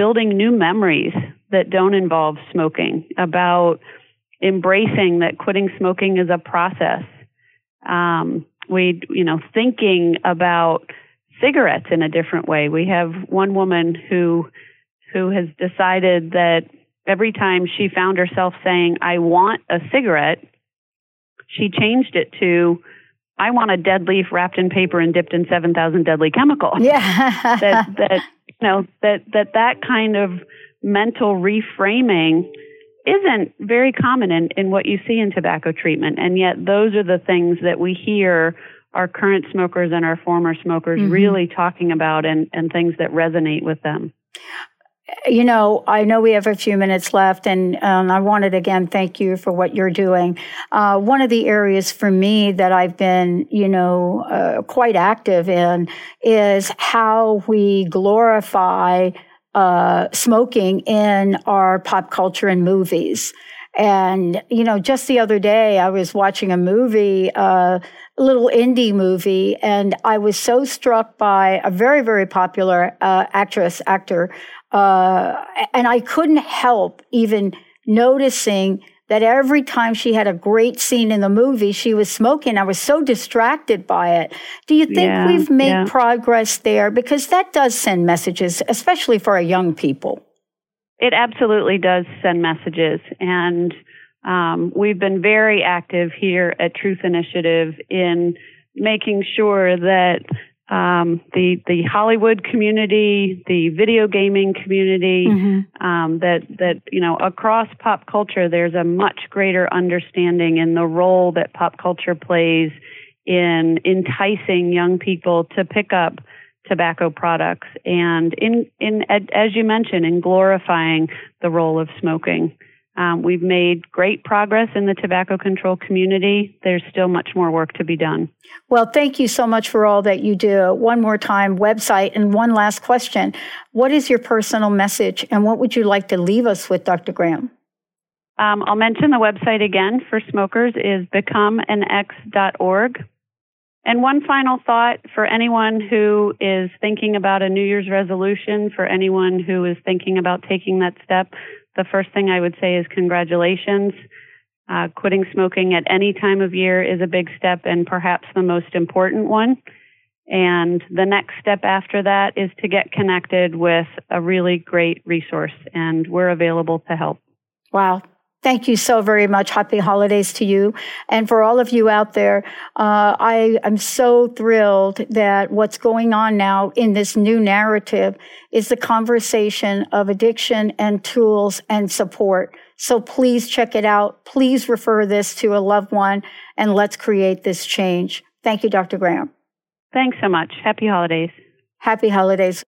building new memories that don't involve smoking, about embracing that quitting smoking is a process. Um, we, you know, thinking about cigarettes in a different way. We have one woman who who has decided that every time she found herself saying, "I want a cigarette," she changed it to I want a dead leaf wrapped in paper and dipped in 7,000 deadly chemicals. Yeah. that, that, you know, that, that that kind of mental reframing isn't very common in, in what you see in tobacco treatment. And yet those are the things that we hear our current smokers and our former smokers mm-hmm. really talking about and, and things that resonate with them you know, I know we have a few minutes left, and um, I wanted again thank you for what you're doing. Uh, one of the areas for me that I've been, you know, uh, quite active in is how we glorify uh, smoking in our pop culture and movies. And, you know, just the other day, I was watching a movie, uh, a little indie movie, and I was so struck by a very, very popular uh, actress, actor, uh, and I couldn't help even noticing that every time she had a great scene in the movie, she was smoking. I was so distracted by it. Do you think yeah, we've made yeah. progress there? Because that does send messages, especially for our young people. It absolutely does send messages. And um, we've been very active here at Truth Initiative in making sure that um, the the Hollywood community, the video gaming community, mm-hmm. um, that that you know across pop culture, there's a much greater understanding in the role that pop culture plays in enticing young people to pick up tobacco products, and in in as you mentioned, in glorifying the role of smoking. Um, we've made great progress in the tobacco control community. There's still much more work to be done. Well, thank you so much for all that you do. One more time, website, and one last question. What is your personal message, and what would you like to leave us with, Dr. Graham? Um, I'll mention the website again for smokers is becomeanex.org. And one final thought for anyone who is thinking about a New Year's resolution, for anyone who is thinking about taking that step, the first thing I would say is congratulations. Uh, quitting smoking at any time of year is a big step and perhaps the most important one. And the next step after that is to get connected with a really great resource, and we're available to help. Wow. Thank you so very much. Happy holidays to you. And for all of you out there, uh, I am so thrilled that what's going on now in this new narrative is the conversation of addiction and tools and support. So please check it out. Please refer this to a loved one and let's create this change. Thank you, Dr. Graham. Thanks so much. Happy holidays. Happy holidays.